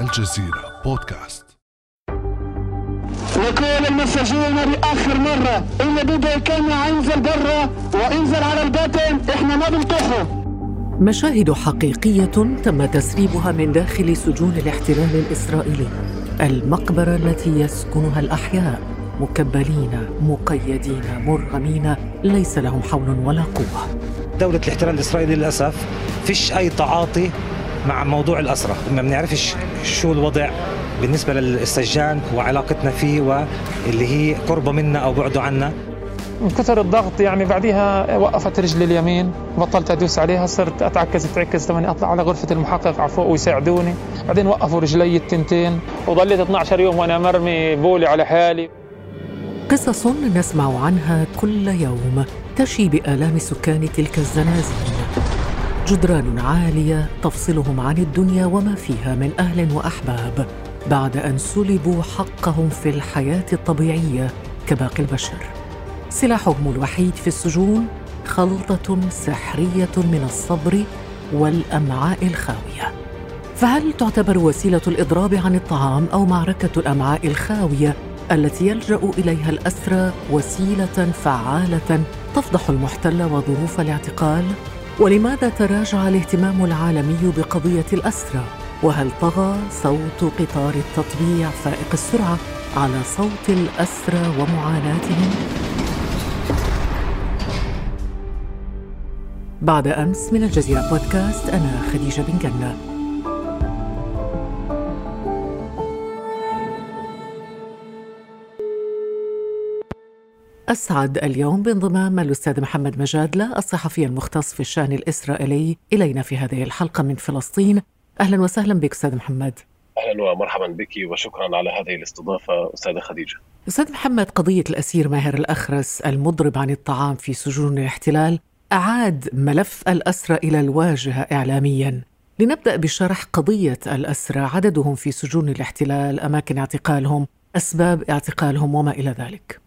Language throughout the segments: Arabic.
الجزيرة بودكاست. وكل المساجين لآخر مرة. اللي بده يكمع ينزل برا وينزل على البطن إحنا ما بنطحه مشاهد حقيقية تم تسريبها من داخل سجون الاحتلال الإسرائيلي. المقبرة التي يسكنها الأحياء مكبلين مقيدين مرغمين ليس لهم حول ولا قوة. دولة الاحتلال الإسرائيلي للأسف فيش أي تعاطي مع موضوع الأسرة. ما بنعرفش شو الوضع بالنسبة للسجان وعلاقتنا فيه واللي هي قربه منا أو بعده عنا. من كثر الضغط يعني بعديها وقفت رجلي اليمين بطلت أدوس عليها صرت أتعكز أتعكز تماني أطلع على غرفة المحقق على فوق ويساعدوني. بعدين وقفوا رجلي التنتين وضليت 12 يوم وأنا مرمي بولي على حالي. قصص نسمع عنها كل يوم تشي بآلام سكان تلك الزنازين. جدران عالية تفصلهم عن الدنيا وما فيها من أهل وأحباب بعد أن سلبوا حقهم في الحياة الطبيعية كباقي البشر سلاحهم الوحيد في السجون خلطة سحرية من الصبر والأمعاء الخاوية فهل تعتبر وسيلة الإضراب عن الطعام أو معركة الأمعاء الخاوية التي يلجأ إليها الأسرى وسيلة فعالة تفضح المحتل وظروف الاعتقال؟ ولماذا تراجع الاهتمام العالمي بقضية الأسرى؟ وهل طغى صوت قطار التطبيع فائق السرعة على صوت الأسرى ومعاناتهم؟ بعد أمس من الجزيرة بودكاست أنا خديجة بن جنة أسعد اليوم بانضمام الأستاذ محمد مجادلة الصحفي المختص في الشأن الإسرائيلي. إلينا في هذه الحلقة من فلسطين. أهلا وسهلا بك أستاذ محمد. أهلا ومرحبا بك وشكرا على هذه الاستضافة أستاذة خديجة. أستاذ محمد قضية الأسير ماهر الأخرس المضرب عن الطعام في سجون الاحتلال أعاد ملف الأسرى إلى الواجهة إعلاميا. لنبدأ بشرح قضية الأسرى عددهم في سجون الاحتلال أماكن اعتقالهم أسباب اعتقالهم وما إلى ذلك.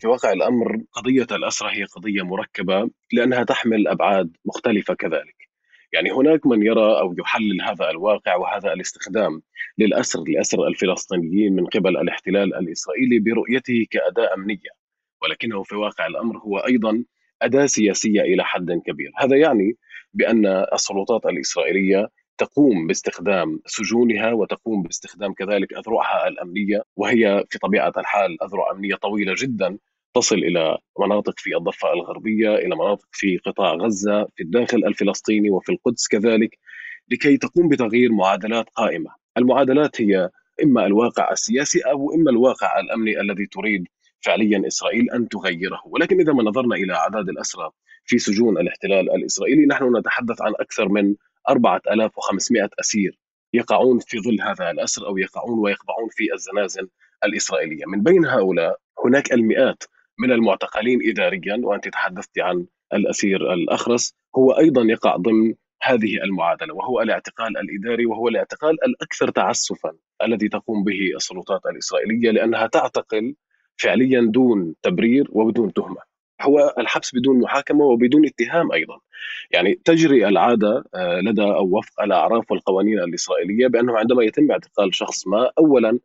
في واقع الأمر قضية الاسرى هي قضية مركبة لأنها تحمل أبعاد مختلفة كذلك. يعني هناك من يرى أو يحلل هذا الواقع وهذا الاستخدام للأسر لأسر الفلسطينيين من قبل الاحتلال الإسرائيلي برؤيته كأداة أمنية ولكنه في واقع الأمر هو أيضا أداة سياسية إلى حد كبير، هذا يعني بأن السلطات الإسرائيلية تقوم باستخدام سجونها وتقوم باستخدام كذلك أذرعها الأمنية وهي في طبيعة الحال أذرع أمنية طويلة جدا تصل إلى مناطق في الضفة الغربية، إلى مناطق في قطاع غزة، في الداخل الفلسطيني وفي القدس كذلك، لكي تقوم بتغيير معادلات قائمة، المعادلات هي إما الواقع السياسي أو إما الواقع الأمني الذي تريد فعليا إسرائيل أن تغيره، ولكن إذا ما نظرنا إلى أعداد الأسرى في سجون الاحتلال الإسرائيلي نحن نتحدث عن أكثر من 4500 أسير يقعون في ظل هذا الأسر أو يقعون ويقبعون في الزنازل الإسرائيلية، من بين هؤلاء هناك المئات من المعتقلين اداريا وأنت تحدثت عن الأسير الأخرس هو أيضا يقع ضمن هذه المعادلة وهو الاعتقال الإداري وهو الاعتقال الأكثر تعسفا الذي تقوم به السلطات الإسرائيلية لأنها تعتقل فعليا دون تبرير وبدون تهمة. هو الحبس بدون محاكمة وبدون اتهام أيضا. يعني تجري العادة لدى أو وفق الأعراف والقوانين الإسرائيلية بأنه عندما يتم اعتقال شخص ما اولا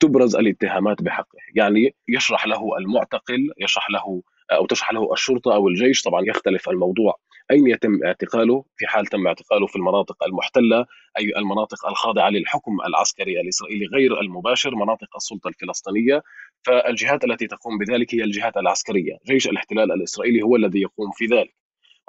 تبرز الاتهامات بحقه، يعني يشرح له المعتقل، يشرح له أو تشرح له الشرطة أو الجيش، طبعا يختلف الموضوع اين يتم اعتقاله في حال تم اعتقاله في المناطق المحتلة أي المناطق الخاضعة للحكم العسكري الإسرائيلي غير المباشر مناطق السلطة الفلسطينية. فالجهات التي تقوم بذلك هي الجهات العسكرية. جيش الاحتلال الإسرائيلي هو الذي يقوم في ذلك.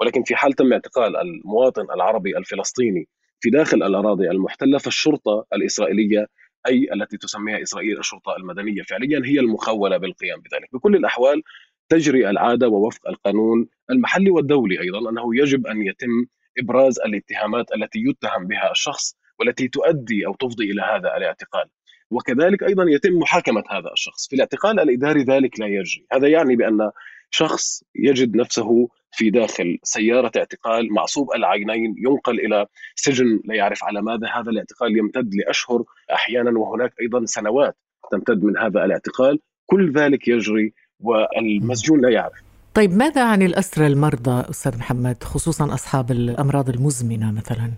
ولكن في حال تم اعتقال المواطن العربي الفلسطيني في داخل الأراضي المحتلة فالشرطة الإسرائيلية أي التي تسميها إسرائيل الشرطة المدنية فعليا هي المخولة بالقيام بذلك. بكل الأحوال تجري العادة ووفق القانون المحلي والدولي أيضا أنه يجب أن يتم إبراز الاتهامات التي يتهم بها الشخص والتي تؤدي أو تفضي إلى هذا الاعتقال. وكذلك أيضا يتم محاكمة هذا الشخص. في الاعتقال الإداري ذلك لا يجري. هذا يعني بأن شخص يجد نفسه في داخل سيارة اعتقال معصوب العينين ينقل إلى سجن لا يعرف على ماذا. هذا الاعتقال يمتد لأشهر أحيانا وهناك أيضا سنوات تمتد من هذا الاعتقال. كل ذلك يجري والمسجون لا يعرف طيب ماذا عن الأسرى المرضى أستاذ محمد خصوصا أصحاب الأمراض المزمنة مثلا؟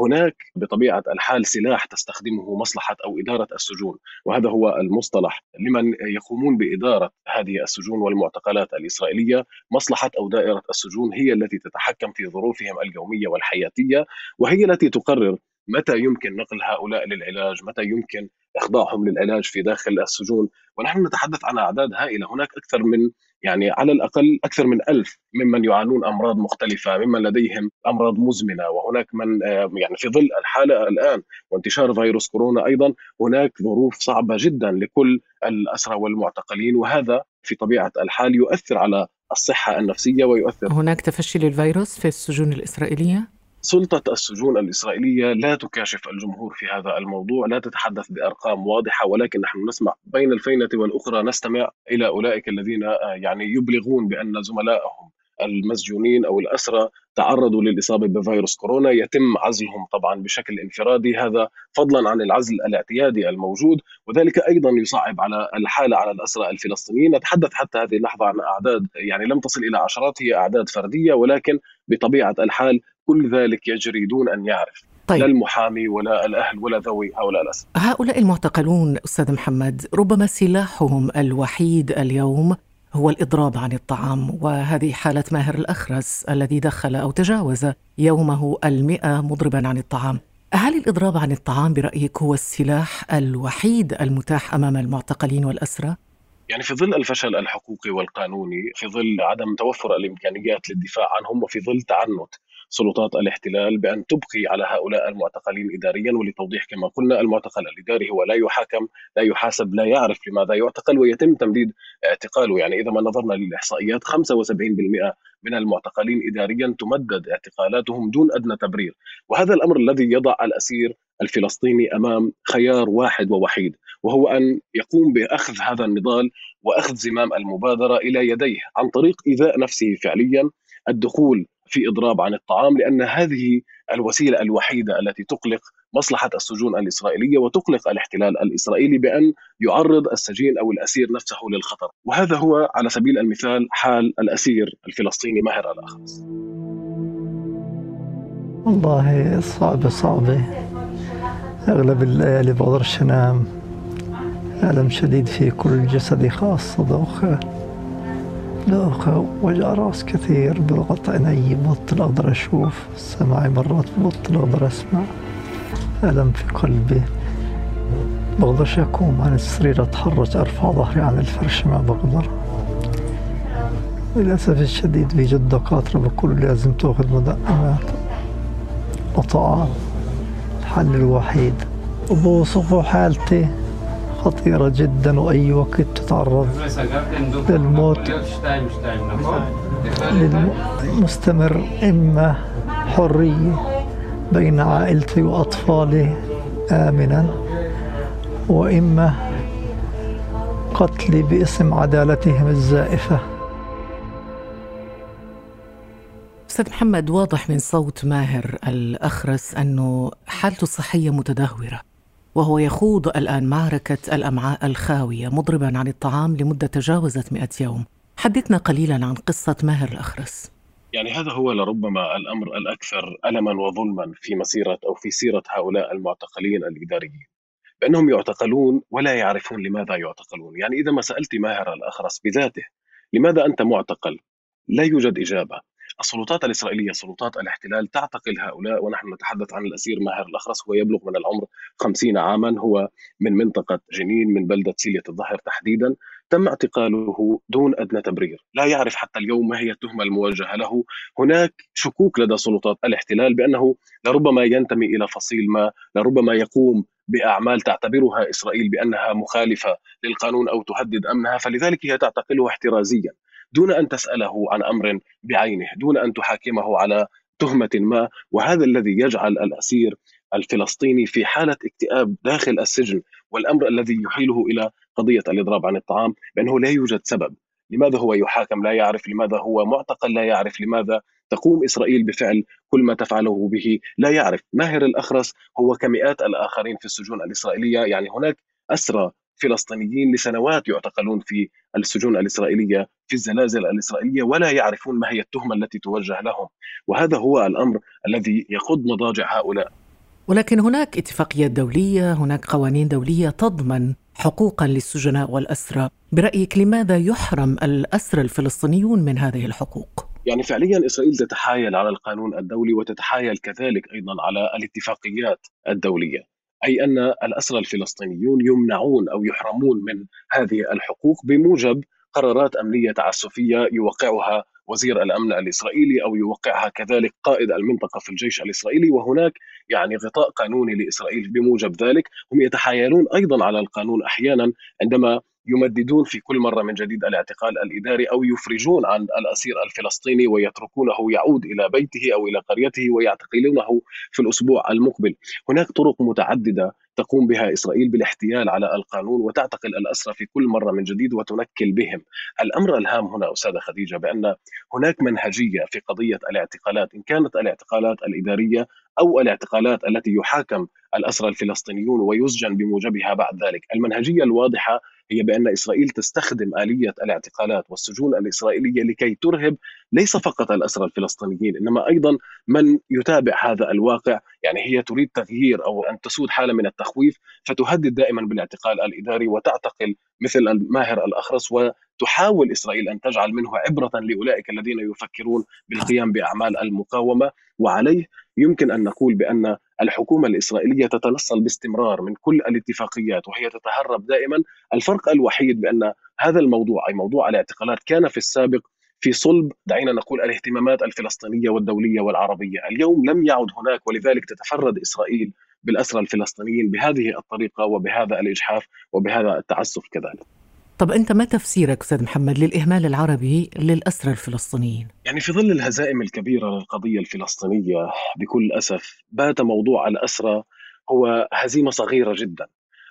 هناك بطبيعة الحال سلاح تستخدمه مصلحة أو إدارة السجون وهذا هو المصطلح لمن يقومون بإدارة هذه السجون والمعتقلات الإسرائيلية مصلحة أو دائرة السجون هي التي تتحكم في ظروفهم اليومية والحياتية وهي التي تقرر متى يمكن نقل هؤلاء للعلاج متى يمكن إخضاعهم للعلاج في داخل السجون. ونحن نتحدث عن أعداد هائلة. هناك أكثر من يعني على الأقل أكثر من ألف ممن يعانون أمراض مختلفة ممن لديهم أمراض مزمنة. وهناك من آه، يعني في ظل الحالة الآن وانتشار فيروس كورونا أيضا هناك ظروف صعبة جدا لكل الأسرى والمعتقلين. وهذا في طبيعة الحال يؤثر على الصحة النفسية ويؤثر هناك تفشي للفيروس في السجون الإسرائيلية؟ سلطة السجون الإسرائيلية لا تكاشف الجمهور في هذا الموضوع لا تتحدث بأرقام واضحة ولكن نحن نسمع بين الفينة والأخرى نستمع إلى أولئك الذين آه، يعني يبلغون بأن زملائهم المسجونين أو الأسرى تعرضوا للإصابة بفيروس كورونا. يتم عزلهم طبعا بشكل انفرادي هذا فضلا عن العزل الاعتيادي الموجود وذلك أيضا يصعب على الحالة على الأسرى الفلسطينيين. نتحدث حتى هذه اللحظة عن أعداد يعني لم تصل إلى عشرات هي أعداد فردية ولكن بطبيعة الحال كل ذلك يجري دون أن يعرف طيب. لا المحامي ولا الأهل ولا ذوي هؤلاء الاسرى. هؤلاء المعتقلون أستاذ محمد ربما سلاحهم الوحيد اليوم هو الإضراب عن الطعام وهذه حالة ماهر الأخرس الذي دخل أو تجاوز يومه المئة مضربا عن الطعام هل الإضراب عن الطعام برأيك هو السلاح الوحيد المتاح أمام المعتقلين والأسرى؟ يعني في ظل الفشل الحقوقي والقانوني في ظل عدم توفر الإمكانيات للدفاع عنهم وفي ظل تعنت سلطات الاحتلال بأن تبقي على هؤلاء المعتقلين اداريا ولتوضيح كما قلنا المعتقل الإداري هو لا يحاكم لا يحاسب لا يعرف لماذا يعتقل ويتم تمديد اعتقاله. يعني إذا ما نظرنا للإحصائيات 75% من المعتقلين اداريا تمدد اعتقالاتهم دون أدنى تبرير. وهذا الأمر الذي يضع الأسير الفلسطيني أمام خيار واحد ووحيد وهو أن يقوم بأخذ هذا النضال وأخذ زمام المبادرة إلى يديه عن طريق إيذاء نفسه فعليا. الدخول في إضراب عن الطعام لأن هذه الوسيلة الوحيدة التي تقلق مصلحة السجون الإسرائيلية وتقلق الاحتلال الإسرائيلي بأن يعرض السجين أو الأسير نفسه للخطر، وهذا هو على سبيل المثال حال الأسير الفلسطيني ماهر الاخرس. والله صعبة صعبة. أغلب الليالي بقدرش انام ألم شديد في كل جسدي خاصة دوخه لا وجع راس كثير بضغط عيني ببطل أقدر أشوف؟ سمعي مرات ببطل أقدر أسمع. ألم في قلبي. بقدرش أقوم. عن السرير أتحرك أرفع ظهري عن الفرش ما بقدر. للأسف الشديد بيجي دكاترة بقولوا لازم تأخذ مدعمات وطعام الحل الوحيد. وبوصفوا حالتي. خطيرة جدا وأي وقت تتعرض للموت. مستمر إما حرية بين عائلتي وأطفالي آمنا وإما قتلي باسم عدالتهم الزائفة. أستاذ محمد واضح من صوت ماهر الأخرس أنه حالته الصحية متدهورة. وهو يخوض الآن معركة الأمعاء الخاوية مضربا عن الطعام لمدة تجاوزت مئة يوم. حدثنا قليلا عن قصة ماهر الأخرس. يعني هذا هو لربما الأمر الأكثر ألما وظلما في مسيرة أو في سيرة هؤلاء المعتقلين الإداريين بأنهم يعتقلون ولا يعرفون لماذا يعتقلون. يعني إذا ما سألت ماهر الأخرس بذاته لماذا أنت معتقل؟ لا يوجد إجابة. السلطات الإسرائيلية سلطات الاحتلال تعتقل هؤلاء ونحن نتحدث عن الأسير ماهر الأخرس هو يبلغ من العمر خمسين عاما هو من منطقة جنين من بلدة سيلية الظهر تحديدا. تم اعتقاله دون أدنى تبرير. لا يعرف حتى اليوم ما هي التهمة الموجهة له. هناك شكوك لدى سلطات الاحتلال بأنه لربما ينتمي إلى فصيل ما لربما يقوم بأعمال تعتبرها إسرائيل بأنها مخالفة للقانون أو تهدد أمنها فلذلك هي تعتقله احترازيا. دون أن تسأله عن أمر بعينه، دون أن تحاكمه على تهمة ما، وهذا الذي يجعل الأسير الفلسطيني في حالة اكتئاب داخل السجن، والأمر الذي يحيله إلى قضية الإضراب عن الطعام بأنه لا يوجد سبب، لماذا هو يحاكم؟ لا يعرف لماذا هو معتقل لا يعرف لماذا تقوم إسرائيل بفعل كل ما تفعله به لا يعرف. ماهر الأخرس هو كمئات الآخرين في السجون الإسرائيلية يعني هناك أسرى فلسطينيين لسنوات يعتقلون في السجون الإسرائيلية في الزلازل الإسرائيلية ولا يعرفون ما هي التهمة التي توجه لهم. وهذا هو الأمر الذي يخض مضاجع هؤلاء. ولكن هناك اتفاقيات دولية هناك قوانين دولية تضمن حقوقا للسجناء والأسرى. برأيك لماذا يحرم الأسرى الفلسطينيون من هذه الحقوق؟ يعني فعليا إسرائيل تتحايل على القانون الدولي وتتحايل كذلك أيضا على الاتفاقيات الدولية. أي أن الأسرى الفلسطينيون يمنعون أو يحرمون من هذه الحقوق بموجب قرارات أمنية تعسفية يوقعها وزير الأمن الإسرائيلي أو يوقعها كذلك قائد المنطقة في الجيش الإسرائيلي وهناك يعني غطاء قانوني لإسرائيل بموجب ذلك. هم يتحايلون أيضا على القانون أحيانا عندما يمددون في كل مرة من جديد الاعتقال الإداري أو يفرجون عن الأسير الفلسطيني ويتركونه يعود إلى بيته أو إلى قريته ويعتقلونه في الأسبوع المقبل. هناك طرق متعددة تقوم بها إسرائيل بالاحتيال على القانون وتعتقل الأسرى في كل مرة من جديد وتنكل بهم. الأمر الهام هنا أستاذة خديجة بأن هناك منهجية في قضية الاعتقالات إن كانت الاعتقالات الإدارية أو الاعتقالات التي يحاكم الأسرى الفلسطينيون ويسجن بموجبها بعد ذلك. المنهجية الواضحة هي بأن إسرائيل تستخدم آلية الاعتقالات والسجون الإسرائيلية لكي ترهب ليس فقط الأسرى الفلسطينيين إنما أيضا من يتابع هذا الواقع يعني هي تريد تغيير أو أن تسود حالة من التخويف فتهدد دائما بالاعتقال الإداري وتعتقل مثل الماهر الأخرس وتحاول إسرائيل أن تجعل منه عبرة لأولئك الذين يفكرون بالقيام بأعمال المقاومة. وعليه يمكن أن نقول بأن الحكومة الإسرائيلية تتنصل باستمرار من كل الاتفاقيات وهي تتهرب دائما، الفرق الوحيد بأن هذا الموضوع أي موضوع الاعتقالات كان في السابق في صلب دعينا نقول الاهتمامات الفلسطينية والدولية والعربية، اليوم لم يعد هناك ولذلك تتفرد إسرائيل بالأسرى الفلسطينيين بهذه الطريقة وبهذا الإجحاف وبهذا التعسف كذلك. طب أنت ما تفسيرك أستاذ محمد للإهمال العربي للأسرى الفلسطينيين؟ يعني في ظل الهزائم الكبيرة للقضية الفلسطينية بكل أسف بات موضوع الأسرى هو هزيمة صغيرة جدا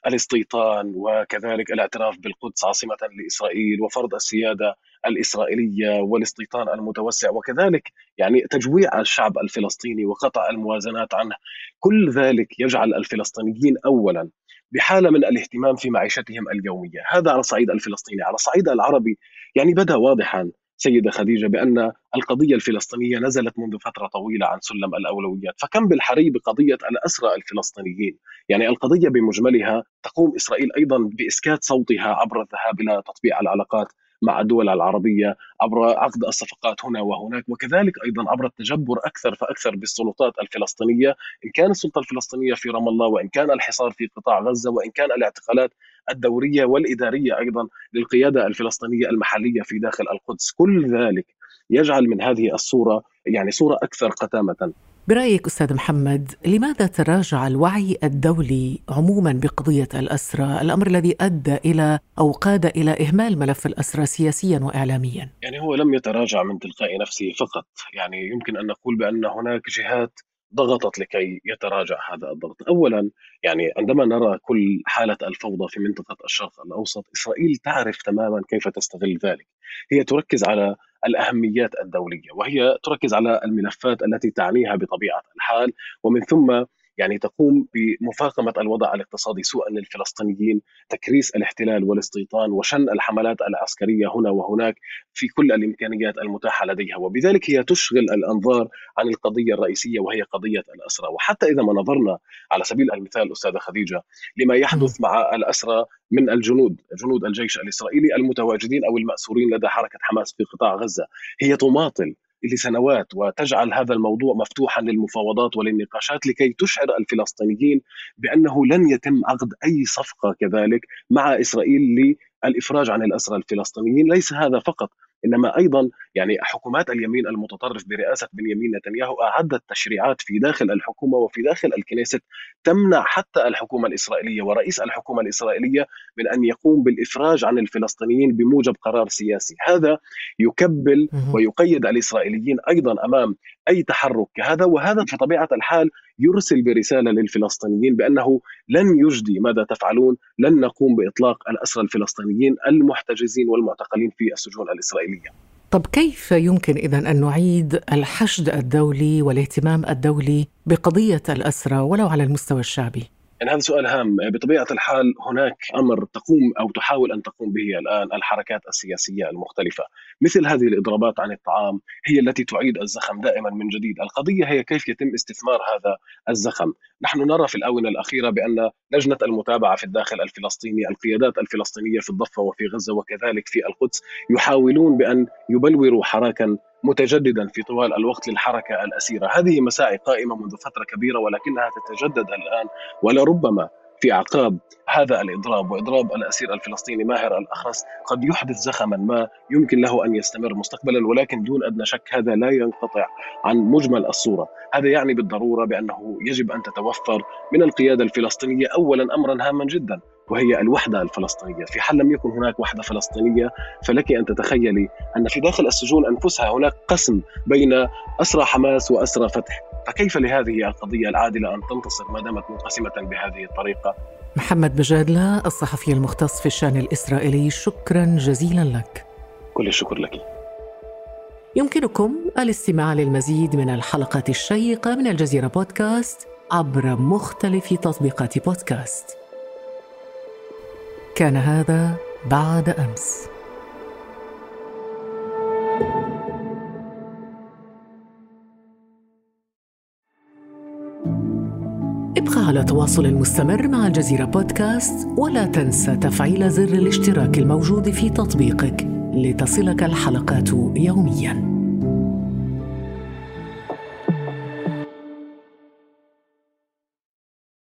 الاستيطان وكذلك الاعتراف بالقدس عاصمة لإسرائيل وفرض السيادة الإسرائيلية والاستيطان المتوسع وكذلك يعني تجويع الشعب الفلسطيني وقطع الموازنات عنه. كل ذلك يجعل الفلسطينيين أولا بحالة من الاهتمام في معيشتهم اليومية. هذا على الصعيد الفلسطيني. على الصعيد العربي يعني بدا واضحا سيدة خديجة بأن القضية الفلسطينية نزلت منذ فترة طويلة عن سلم الأولويات. فكم بالحري بقضية الأسرى الفلسطينيين؟ يعني القضية بمجملها تقوم إسرائيل أيضا بإسكات صوتها عبر الذهاب إلى تطبيع العلاقات. مع الدول العربية عبر عقد الصفقات هنا وهناك وكذلك أيضا عبر التجبر أكثر فأكثر بالسلطات الفلسطينية إن كان السلطة الفلسطينية في رام الله وإن كان الحصار في قطاع غزة وإن كان الاعتقالات الدورية والإدارية أيضا للقيادة الفلسطينية المحلية في داخل القدس. كل ذلك يجعل من هذه الصورة يعني صورة أكثر قتامة. برأيك أستاذ محمد لماذا تراجع الوعي الدولي عموما بقضية الأسرى الأمر الذي أدى إلى أو قاد إلى إهمال ملف الأسرى سياسيا وإعلاميا. يعني هو لم يتراجع من تلقاء نفسه فقط. يعني يمكن أن نقول بأن هناك جهات ضغطت لكي يتراجع هذا الضغط. اولا يعني عندما نرى كل حالة الفوضى في منطقة الشرق الأوسط إسرائيل تعرف تماما كيف تستغل ذلك. هي تركز على الأهميات الدولية وهي تركز على الملفات التي تعنيها بطبيعة الحال ومن ثم يعني تقوم بمفاقمة الوضع الاقتصادي سوءا للفلسطينيين تكريس الاحتلال والاستيطان وشن الحملات العسكرية هنا وهناك في كل الإمكانيات المتاحة لديها. وبذلك هي تشغل الأنظار عن القضية الرئيسية وهي قضية الأسرى. وحتى إذا ما نظرنا على سبيل المثال أستاذة خديجة لما يحدث مع الأسرى من الجنود جنود الجيش الإسرائيلي المتواجدين أو المأسورين لدى حركة حماس في قطاع غزة هي تماطل لسنوات وتجعل هذا الموضوع مفتوحا للمفاوضات وللنقاشات لكي تشعر الفلسطينيين بأنه لن يتم عقد أي صفقة كذلك مع إسرائيل للإفراج عن الأسرى الفلسطينيين، ليس هذا فقط إنما أيضا يعني حكومات اليمين المتطرف برئاسة بنيامين نتنياهو أعدت تشريعات في داخل الحكومة وفي داخل الكنيست تمنع حتى الحكومة الإسرائيلية ورئيس الحكومة الإسرائيلية من أن يقوم بالإفراج عن الفلسطينيين بموجب قرار سياسي، هذا يكبل ويقيد الإسرائيليين أيضا أمام أي تحرك كهذا وهذا في طبيعه الحال يرسل برسالة للفلسطينيين بأنه لن يجدي ماذا تفعلون، لن نقوم بإطلاق الأسرى الفلسطينيين المحتجزين والمعتقلين في السجون الإسرائيلية. طب كيف يمكن اذا أن نعيد الحشد الدولي والاهتمام الدولي بقضية الأسرى ولو على المستوى الشعبي؟ يعني هذا سؤال هام. بطبيعة الحال هناك أمر تقوم أو تحاول أن تقوم به الآن الحركات السياسية المختلفة. مثل هذه الإضرابات عن الطعام هي التي تعيد الزخم دائما من جديد. القضية هي كيف يتم استثمار هذا الزخم. نحن نرى في الآونة الأخيرة بأن لجنة المتابعة في الداخل الفلسطيني القيادات الفلسطينية في الضفة وفي غزة وكذلك في القدس يحاولون بأن يبلوروا حراكا متجددا في طوال الوقت للحركة الأسيرة، هذه مساعي قائمة منذ فترة كبيرة ولكنها تتجدد الآن ولربما في اعقاب هذا الإضراب وإضراب الأسير الفلسطيني ماهر الأخرس قد يحدث زخما ما يمكن له أن يستمر مستقبلا ولكن دون أدنى شك هذا لا ينقطع عن مجمل الصورة، هذا يعني بالضرورة بأنه يجب أن تتوفر من القيادة الفلسطينية اولا امرا هاما جدا. وهي الوحدة الفلسطينية. في حال لم يكن هناك وحدة فلسطينية فلك أن تتخيلي أن في داخل السجون أنفسها هناك قسم بين أسرى حماس وأسرى فتح. فكيف لهذه القضية العادلة أن تنتصر ما دامت منقسمة بهذه الطريقة؟ محمد بجادلة الصحفي المختص في الشأن الإسرائيلي. شكرا جزيلا لك. كل الشكر لك. يمكنكم الاستماع للمزيد من الحلقات الشيقة من الجزيرة بودكاست عبر مختلف تطبيقات بودكاست. كان هذا بعد أمس. ابقى على تواصل مستمر مع الجزيرة بودكاست ولا تنسى تفعيل زر الاشتراك الموجود في تطبيقك لتصلك الحلقات يوميا.